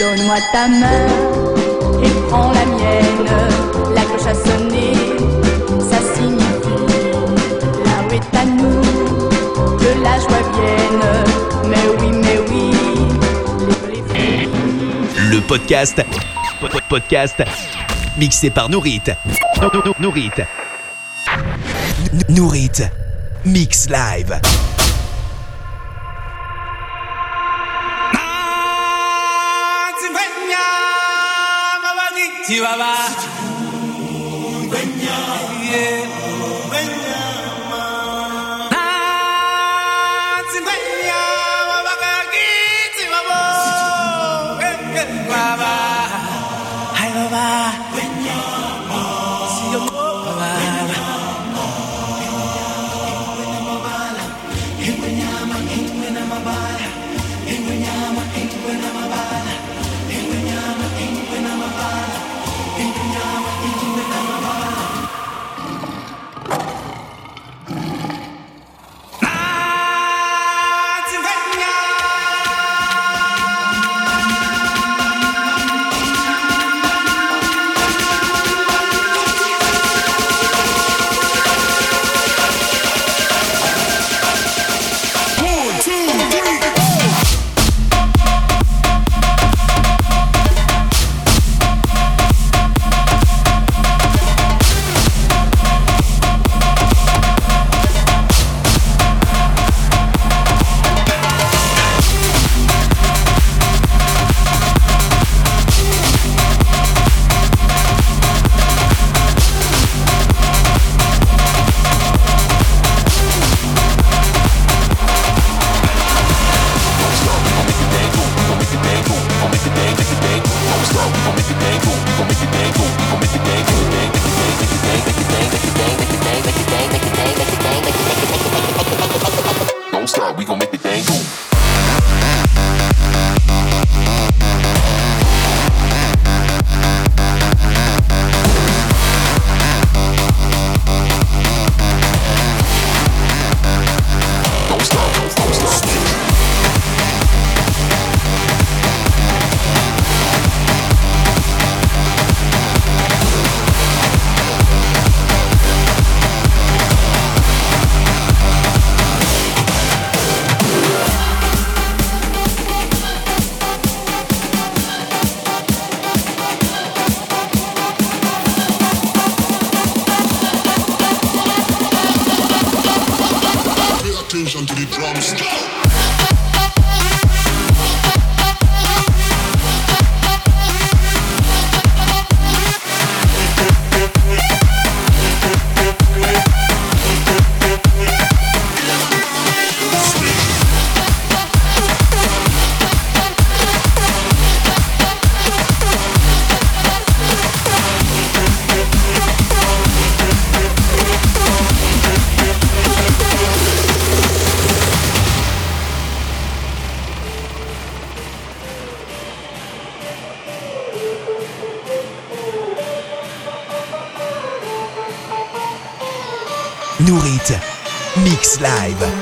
Donne-moi ta main et prends la mienne. La cloche a sonné, ça signifie là où est à nous que la joie vienne. Mais oui, mais oui, les. Le podcast. pod- Podcast. Mixé par Nourit. Nou- nou- nou- Nourit. Nourit. Mix live. Don't live.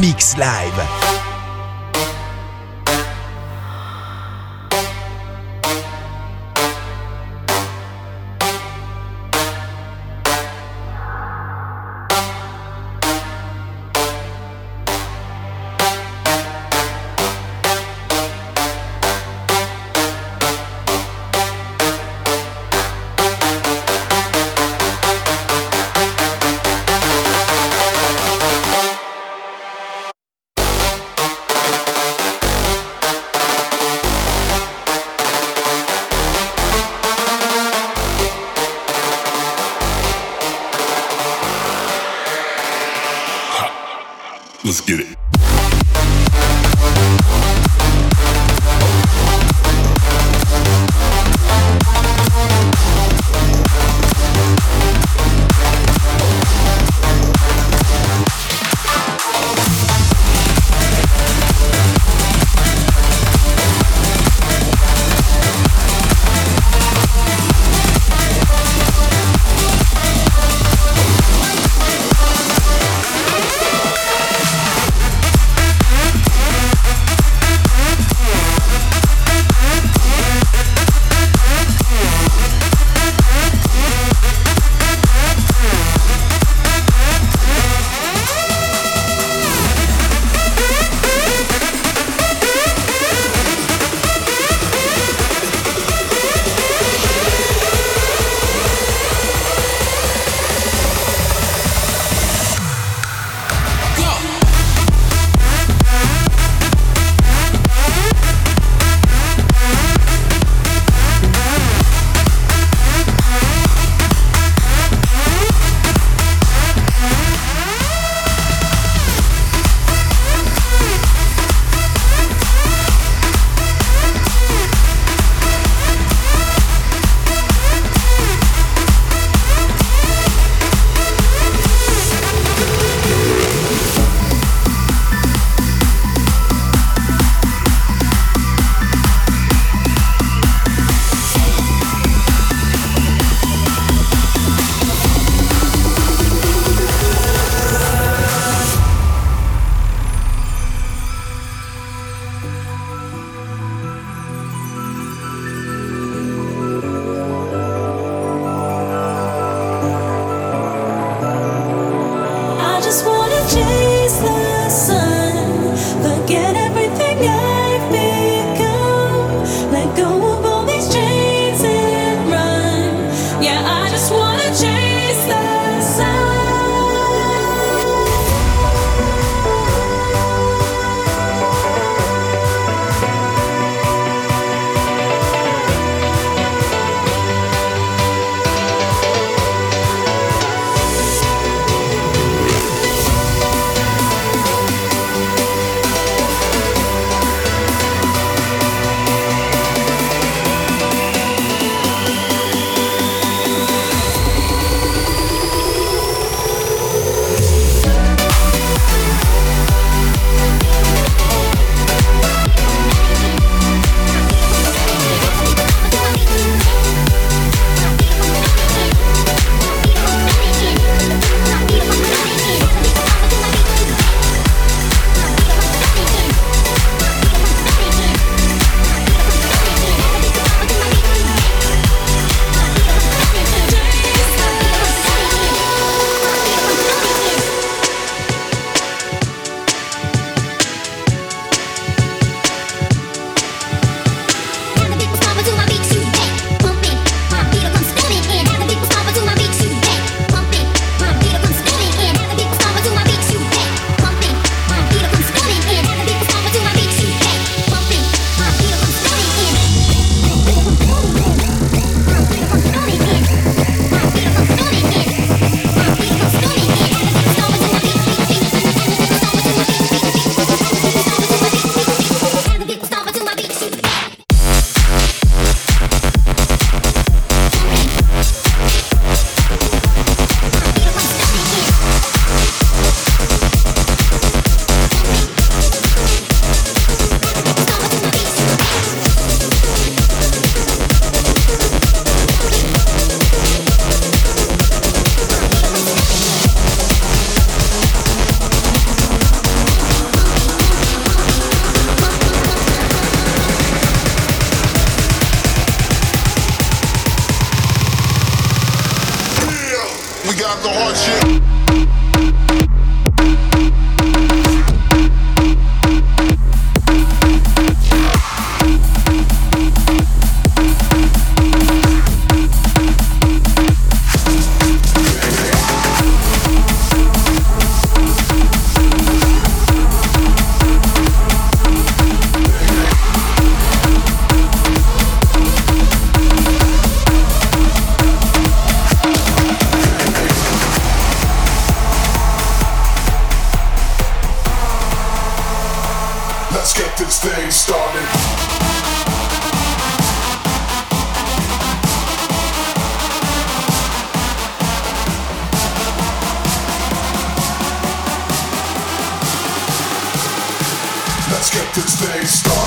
Mix Live.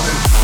Morning.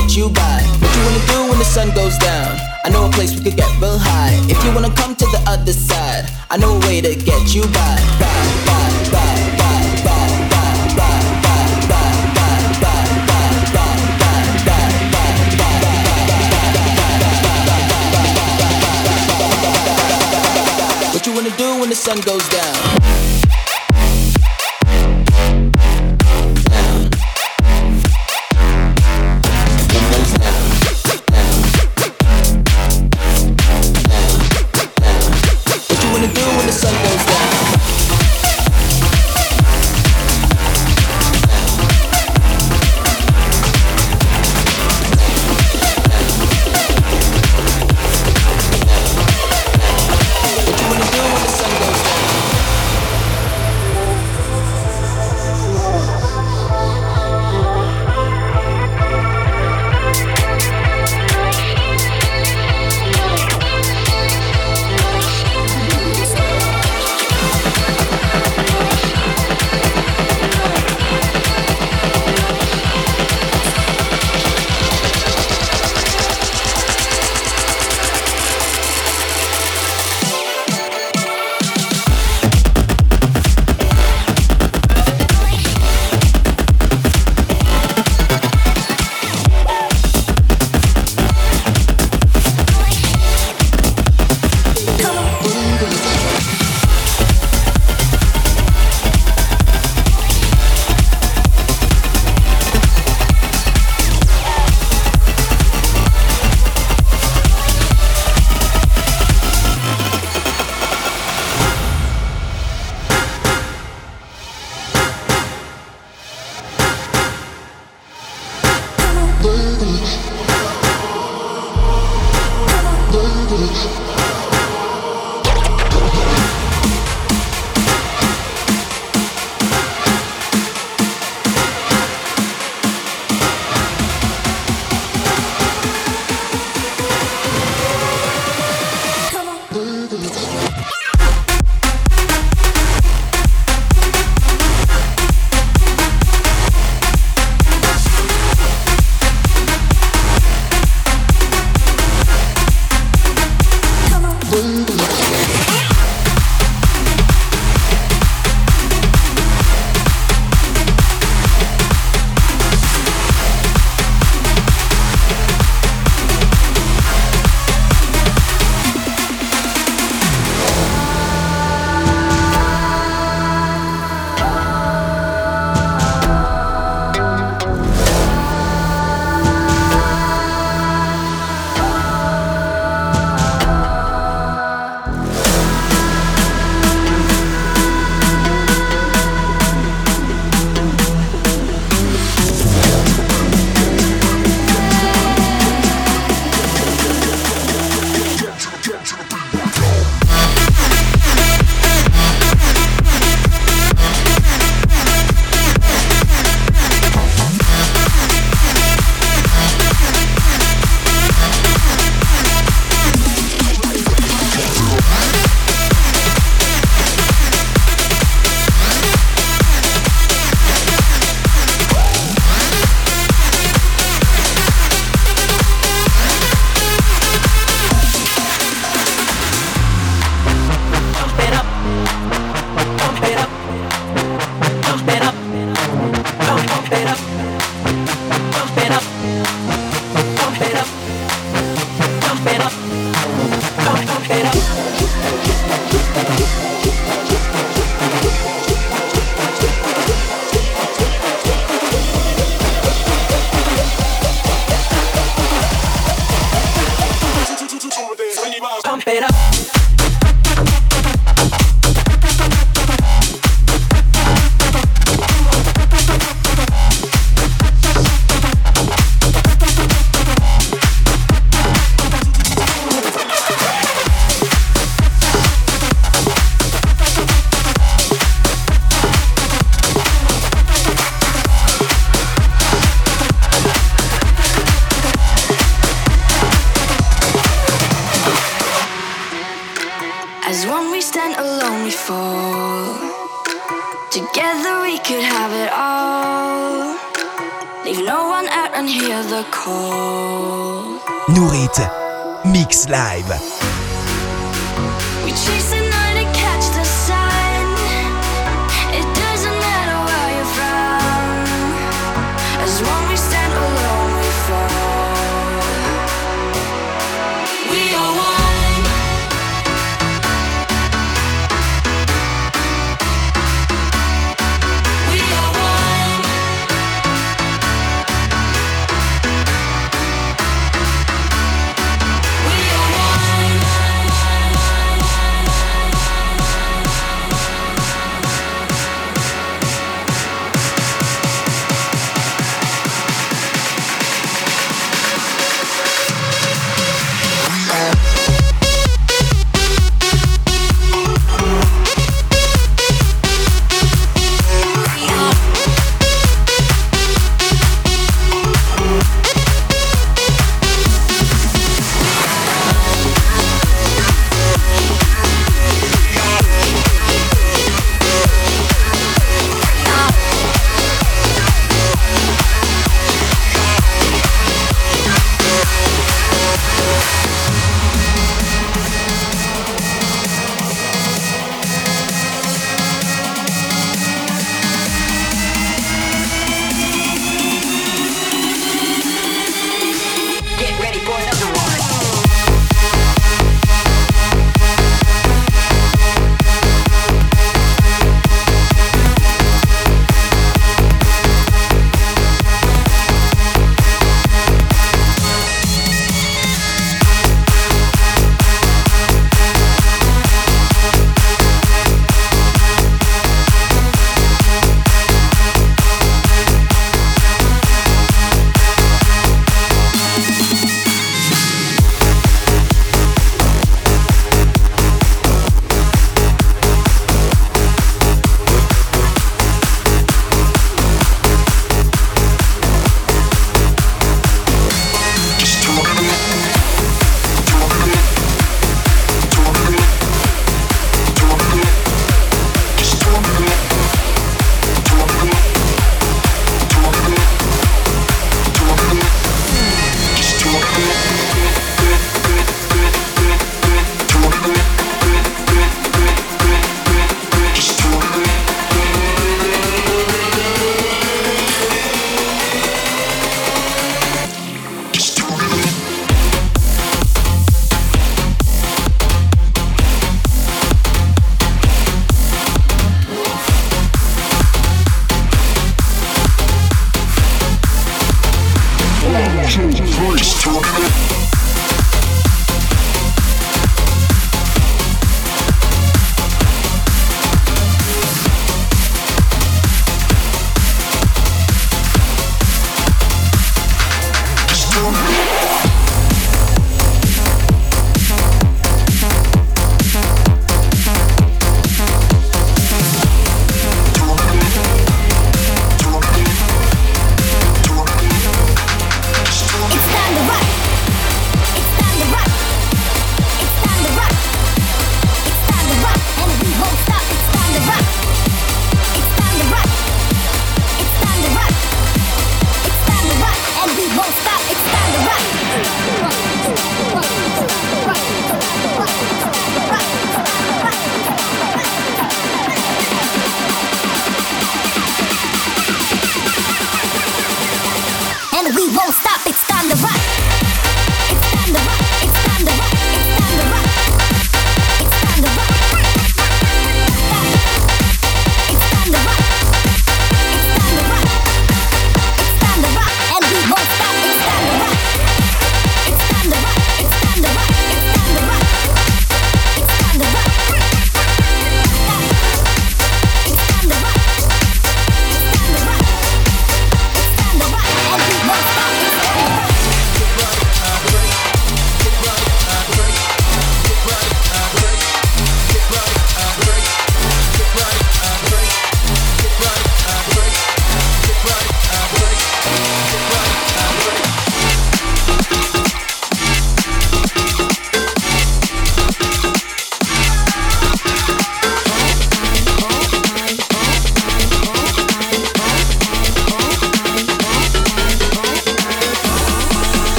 Get you by. What you wanna do when the sun goes down? I know a place we could get real high. If you wanna come to the other side, I know a way to get you by. By, by, by, by, by, by, by, by, by, by, by, by, by, by, by, What you wanna do when the sun goes? Down. Leave no one out and hear the call. Nourit, Mix Live.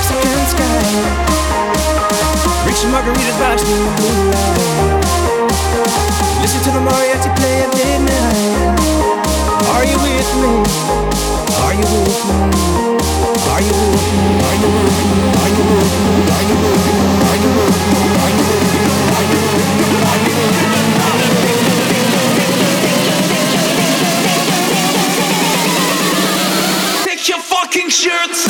Mexican sky. Drink some margaritas by the blue. Listen to the mariachi play at midnight. Are you with me? Are you with me? Are you with me? Are you with me? Are you with me? Are you with me? Are you with me? Are you with me? Are you with me? Are you with me? Fucking shirts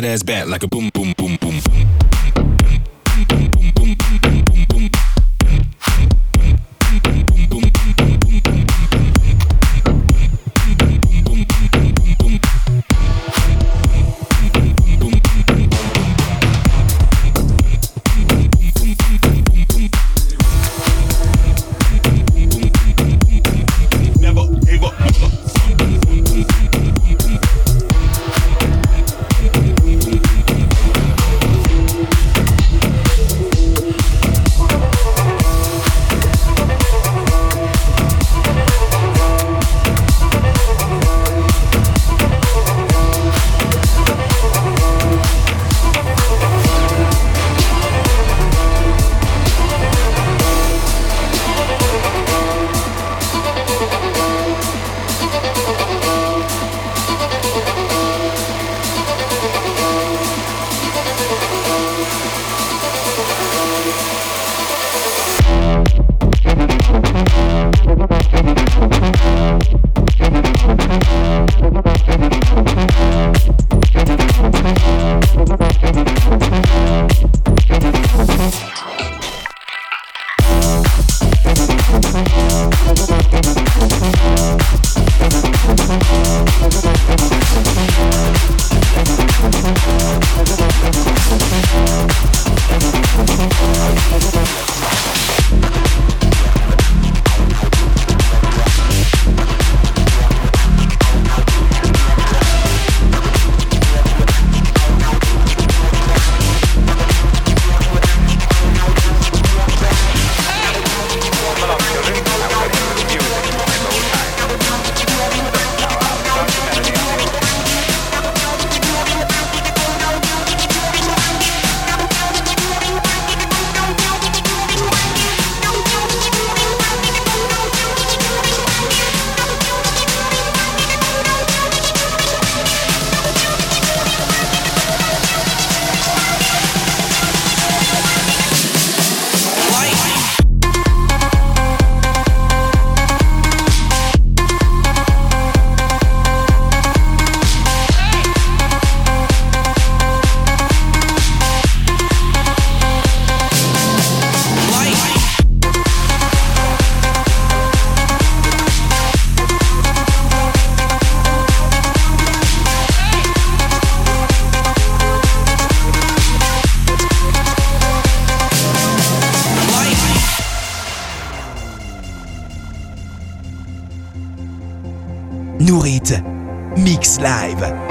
that ass back like a boom. Live.